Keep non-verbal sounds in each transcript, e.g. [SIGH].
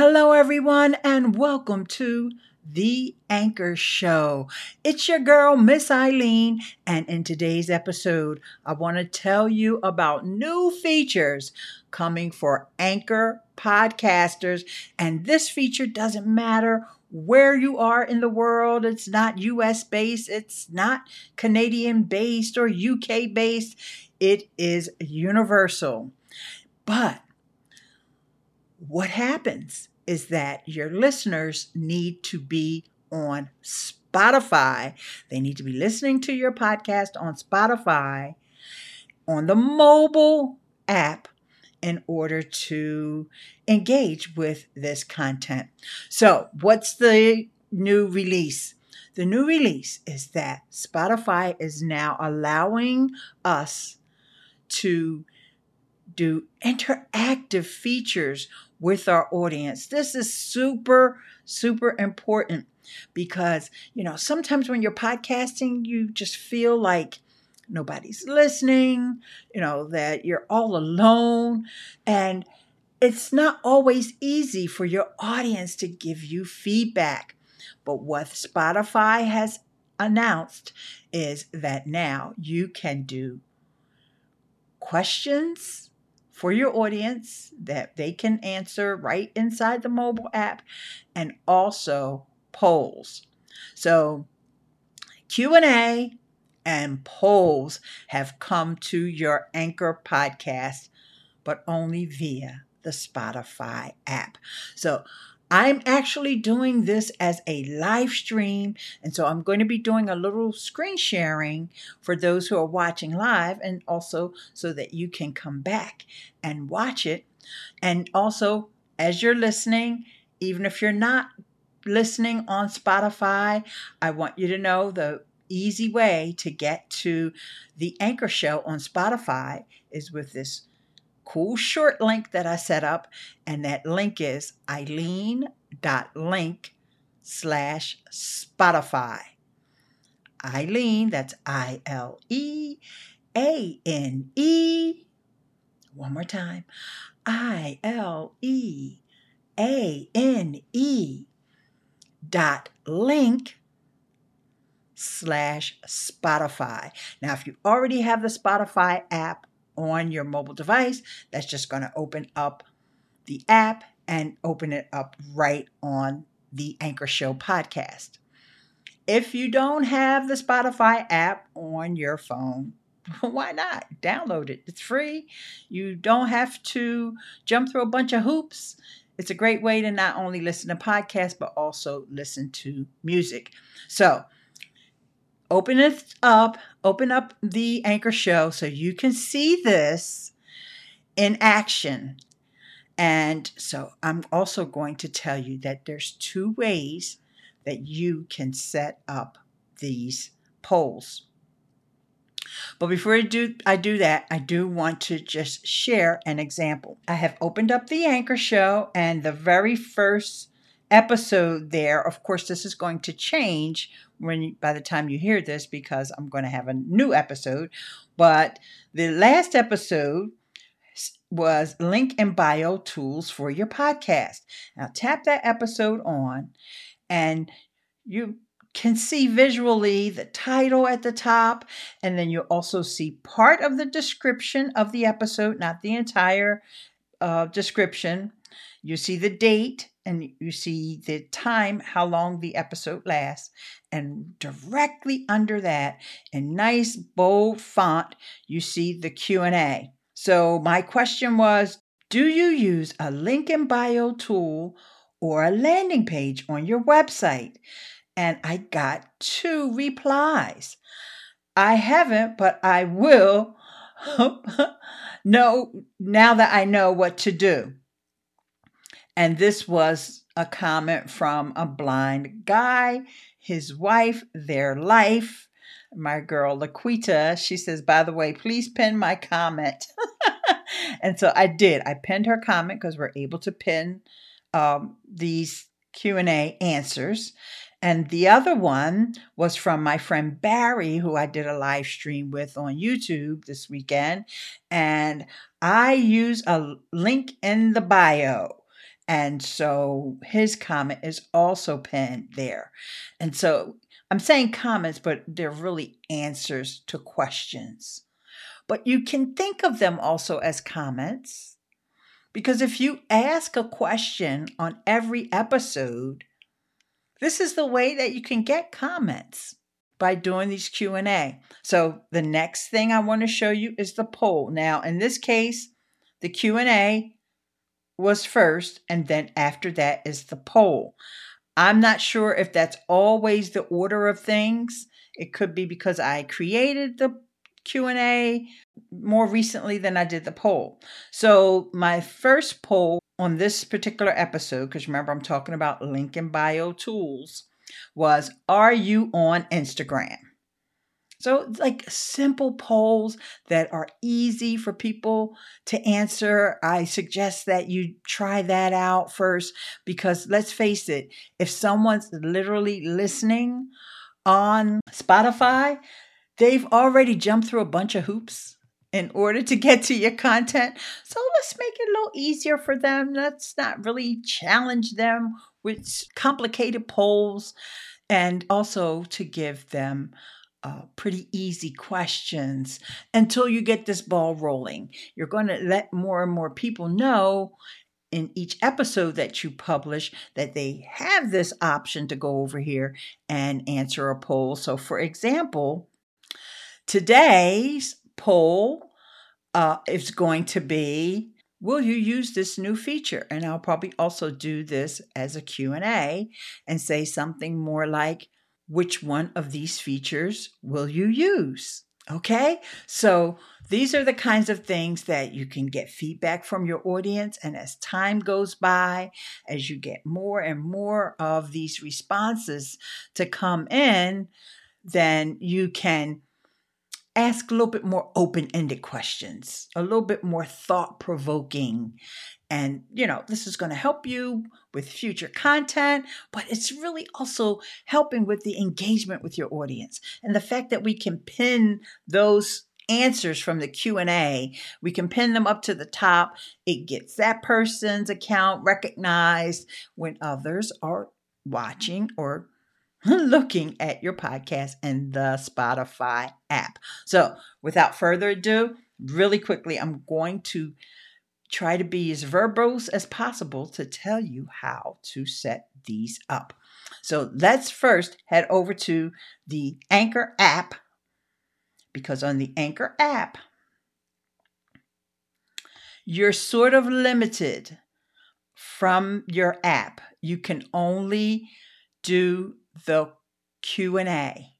Hello, everyone, and welcome to The Anchor Show. It's your girl, Miss Ileane, and in today's episode, I want to tell you about new features coming for Anchor podcasters. And this feature doesn't matter where you are in the world. It's not US based, it's not Canadian based or UK based. It is universal. But what happens is that your listeners need to be on Spotify. They need to be listening to your podcast on Spotify on the mobile app in order to engage with this content. So, what's the new release? The new release is that Spotify is now allowing us to do interactive features with our audience. This is super, super important because, you know, sometimes when you're podcasting, you just feel like nobody's listening, you know, that you're all alone. And it's not always easy for your audience to give you feedback. But what Spotify has announced is that now you can do questions for your audience that they can answer right inside the mobile app and also polls. So Q&A and polls have come to your Anchor podcast but only via the Spotify app. So I'm actually doing this as a live stream. And so I'm going to be doing a little screen sharing for those who are watching live and also so that you can come back and watch it. And also, as you're listening, even if you're not listening on Spotify, I want you to know the easy way to get to the Anchor Show on Spotify is with this cool short link that I set up, and that link is ileane.link slash Spotify. Ileane, that's I L E A N E. One more time. I L E A N E dot link slash Spotify. Now, if you already have the Spotify app, on your mobile device, that's just going to open up the app and open it up right on the Anchor Show podcast. If you don't have the Spotify app on your phone, [LAUGHS] why not? Download it. It's free. You don't have to jump through a bunch of hoops. It's a great way to not only listen to podcasts, but also listen to music. So, open it up, open up the anchor show so you can see this in action. And so I'm also going to tell you that there's two ways that you can set up these polls. But before I do I do that, I do want to just share an example. I have opened up the anchor show and the very first episode there. Of course, this is going to change when by the time you hear this because I'm going to have a new episode. But the last episode was link and bio tools for your podcast. Now tap that episode on and you can see visually the title at the top, and then you'll also see part of the description of the episode, not the entire uh, description. You see the date and you see the time, how long the episode lasts. And directly under that, in nice bold font, you see the Q&A. So my question was, do you use a link in bio tool or a landing page on your website? And I got two replies. I haven't, but I will [LAUGHS] know now that I know what to do. And this was a comment from a blind guy, his wife, their life. My girl Laquita, she says, by the way, please pin my comment. [LAUGHS] and so I did. I pinned her comment because we're able to pin um, these Q&A answers. And the other one was from my friend Barry, who I did a live stream with on YouTube this weekend. And I use a link in the bio And so his comment is also pinned there. And so I'm saying comments, but they're really answers to questions. But you can think of them also as comments because if you ask a question on every episode, this is the way that you can get comments by doing these Q&A. So the next thing I want to show you is the poll. Now, in this case, the Q&A was first and then after that is the poll. I'm not sure if that's always the order of things. It could be because I created the Q&A more recently than I did the poll. So my first poll on this particular episode because remember I'm talking about link in bio tools was are you on Instagram? So, like simple polls that are easy for people to answer. I suggest that you try that out first because let's face it, if someone's literally listening on Spotify, they've already jumped through a bunch of hoops in order to get to your content. So let's make it a little easier for them. Let's not really challenge them with complicated polls and also to give them uh, pretty easy questions until you get this ball rolling. You're going to let more and more people know in each episode that you publish that they have this option to go over here and answer a poll. So, for example, today's poll uh, is going to be will you use this new feature and i'll probably also do this as a q&a and say something more like which one of these features will you use? Okay, so these are the kinds of things that you can get feedback from your audience. And as time goes by, as you get more and more of these responses to come in, then you can ask a little bit more open ended questions, a little bit more thought provoking, and, you know, this is going to help you with future content, but it's really also helping with the engagement with your audience. And the fact that we can pin those answers from the Q&A, we can pin them up to the top. It gets that person's account recognized when others are watching or [LAUGHS] looking at your podcast in the Spotify app. So, without further ado, really quickly, I'm going to try to be as verbose as possible to tell you how to set these up. So let's first head over to the Anchor app because on the Anchor app, you're sort of limited from your app. You can only do the Q&A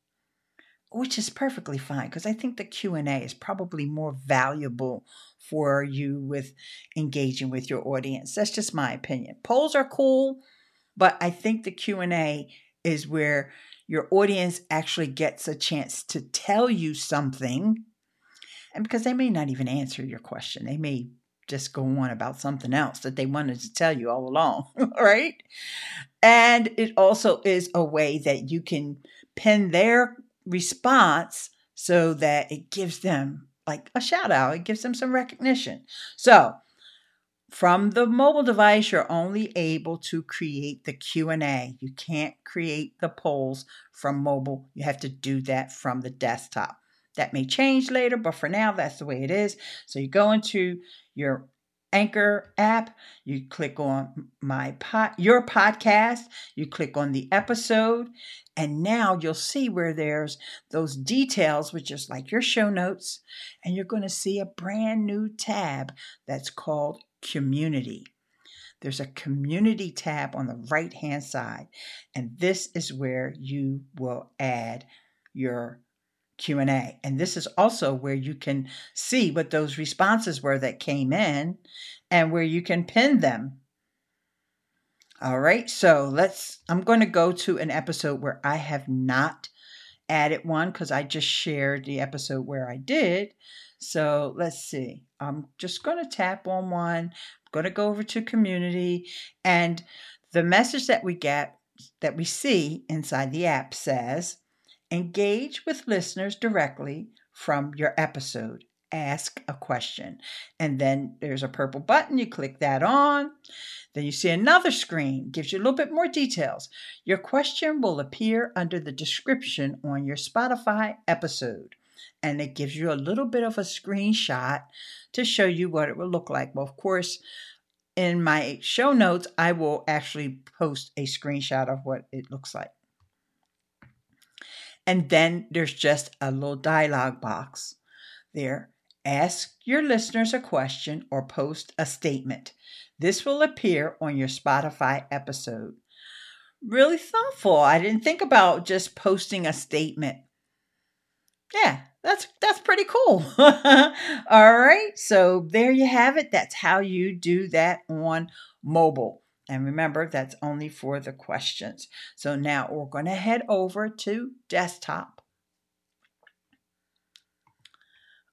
which is perfectly fine because I think the Q&A is probably more valuable for you with engaging with your audience. That's just my opinion. Polls are cool, but I think the Q&A is where your audience actually gets a chance to tell you something. And because they may not even answer your question, they may just go on about something else that they wanted to tell you all along, [LAUGHS] right? And it also is a way that you can pin their response so that it gives them like a shout out, it gives them some recognition. So, from the mobile device you're only able to create the q&a you can't create the polls from mobile. You have to do that from the desktop. That may change later but for now that's the way it is. So you go into your Anchor app, you click on my pod, your podcast, you click on the episode, and now you'll see where there's those details, which is like your show notes, and you're going to see a brand new tab that's called Community. There's a community tab on the right hand side, and this is where you will add your Q&A. And this is also where you can see what those responses were that came in and where you can pin them. All right, so let's I'm going to go to an episode where I have not added one cuz I just shared the episode where I did. So, let's see. I'm just going to tap on one. I'm going to go over to community and the message that we get that we see inside the app says Engage with listeners directly from your episode. ask a question. And then there's a purple button, you click that on. Then you see another screen, gives you a little bit more details. Your question will appear under the description on your Spotify episode. And it gives you a little bit of a screenshot to show you what it will look like. Well, of course, in my show notes, I will actually post a screenshot of what it looks like. And then there's just a little dialog box there. Ask your listeners a question or post a statement. This will appear on your Spotify episode. Really thoughtful. I didn't think about just posting a statement. Yeah, that's that's pretty cool. [LAUGHS] All right. So there you have it. That's how you do that on mobile. And remember, that's only for the questions. So now we're going to head over to desktop.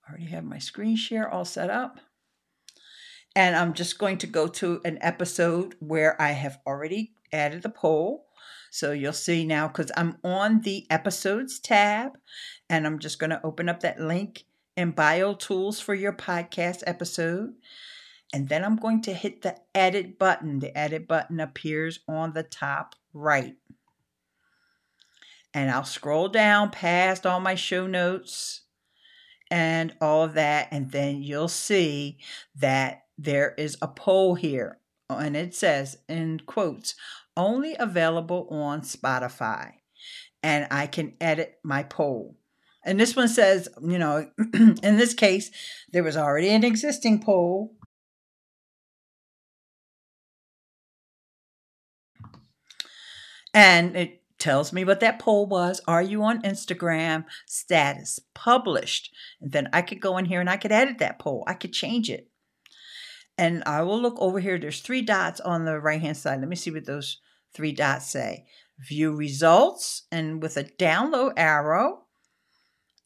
I already have my screen share all set up. And I'm just going to go to an episode where I have already added the poll. So you'll see now because I'm on the episodes tab and I'm just going to open up that link in bio tools for your podcast episode. And then I'm going to hit the edit button. The edit button appears on the top right. And I'll scroll down past all my show notes and all of that. And then you'll see that there is a poll here. And it says, in quotes, only available on Spotify. And I can edit my poll. And this one says, you know, [CLEARS THROAT] in this case, there was already an existing poll. And it tells me what that poll was. Are you on Instagram? Status published. And then I could go in here and I could edit that poll. I could change it. And I will look over here. There's three dots on the right hand side. Let me see what those three dots say. View results and with a download arrow.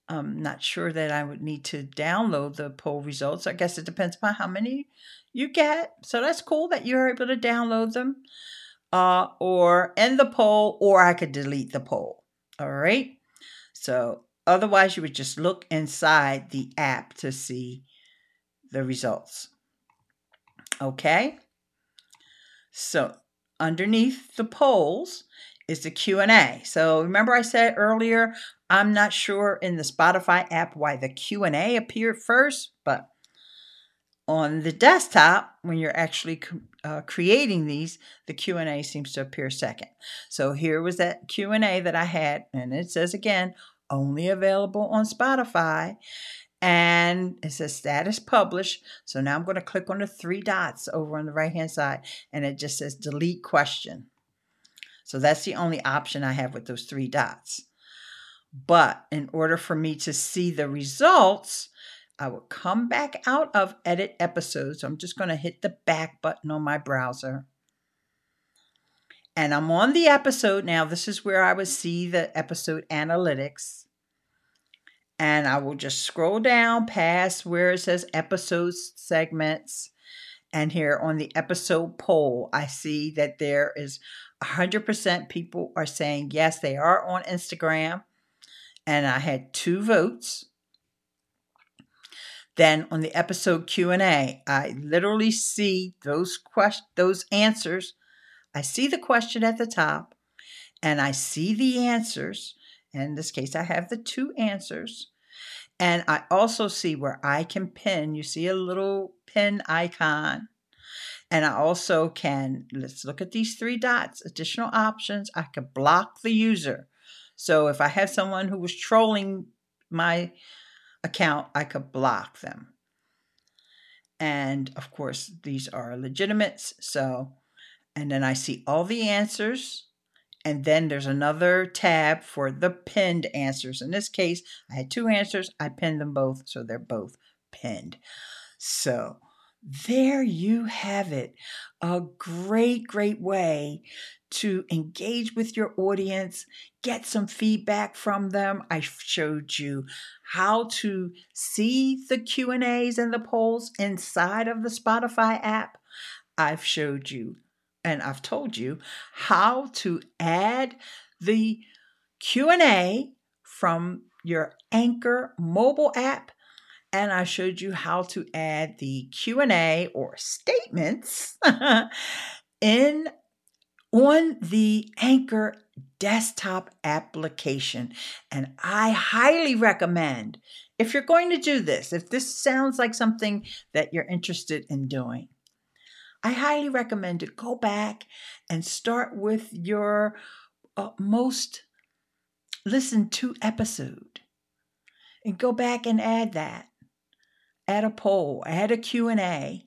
I'm not sure that I would need to download the poll results. I guess it depends upon how many you get. So that's cool that you're able to download them uh, or end the poll, or I could delete the poll. All right. So otherwise, you would just look inside the app to see the results. Okay. So underneath the polls is the Q&A. So remember I said earlier, I'm not sure in the Spotify app why the Q&A appeared first, but on the desktop when you're actually uh, creating these the q&a seems to appear second. So here was that q&a that i had and it says again only available on spotify and it says status published. So now i'm going to click on the three dots over on the right hand side and it just says delete question. So that's the only option i have with those three dots. But in order for me to see the results I will come back out of edit episodes. I'm just going to hit the back button on my browser. And I'm on the episode now. This is where I would see the episode analytics. And I will just scroll down past where it says episodes segments. And here on the episode poll, I see that there is 100% people are saying yes, they are on Instagram. And I had two votes. Then on the episode Q&A, I literally see those quest- those answers. I see the question at the top and I see the answers. In this case, I have the two answers. And I also see where I can pin. You see a little pin icon. And I also can, let's look at these three dots, additional options. I could block the user. So if I have someone who was trolling my account, I could block them. And of course, these are legitimates. So, and then I see all the answers. And then there's another tab for the pinned answers. In this case, I had two answers. I pinned them both. So they're both pinned. So there you have it. A great, great way to engage with your audience, get some feedback from them. I showed you how to see the Q&As and the polls inside of the Spotify app. I've showed you and I've told you how to add the Q&A from your Anchor mobile app and I showed you how to add the Q&A or statements [LAUGHS] in on the Anchor desktop application. And I highly recommend if you're going to do this, if this sounds like something that you're interested in doing, I highly recommend to go back and start with your uh, most listened to episode and go back and add that. Add a poll, add a Q&A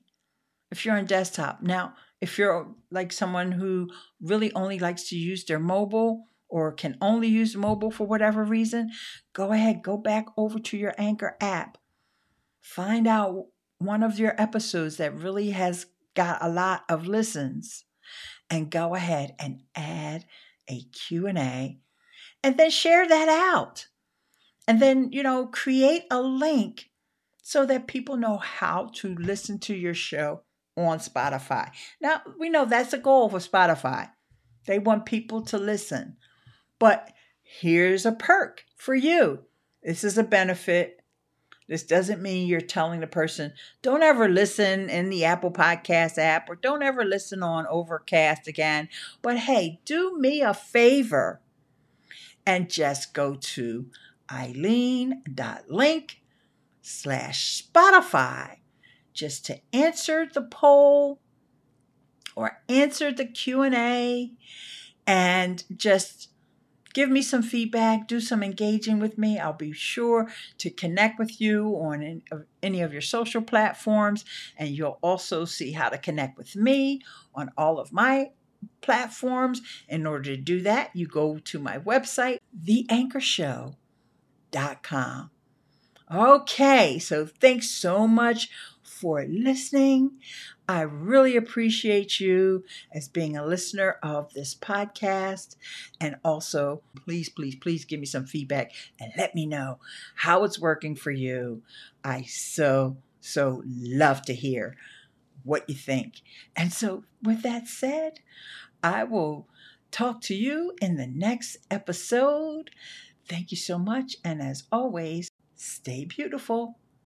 if you're on desktop. Now, if you're like someone who really only likes to use their mobile or can only use mobile for whatever reason, go ahead, go back over to your Anchor app. Find out one of your episodes that really has got a lot of listens and go ahead and add a Q&A and then share that out. And then, you know, create a link so that people know how to listen to your show on Spotify. Now, we know that's a goal for Spotify. They want people to listen. But here's a perk for you. This is a benefit. This doesn't mean you're telling the person, don't ever listen in the Apple Podcast app or don't ever listen on Overcast again. But hey, do me a favor and just go to ileane.link slash Spotify just to answer the poll or answer the Q&A and just give me some feedback, do some engaging with me. I'll be sure to connect with you on any of your social platforms, and you'll also see how to connect with me on all of my platforms. In order to do that, you go to my website, theanchorshow.com. Okay, so thanks so much for listening. I really appreciate you as being a listener of this podcast. And also, please, please, please give me some feedback and let me know how it's working for you. I so, so love to hear what you think. And so, with that said, I will talk to you in the next episode. Thank you so much. And as always, stay beautiful.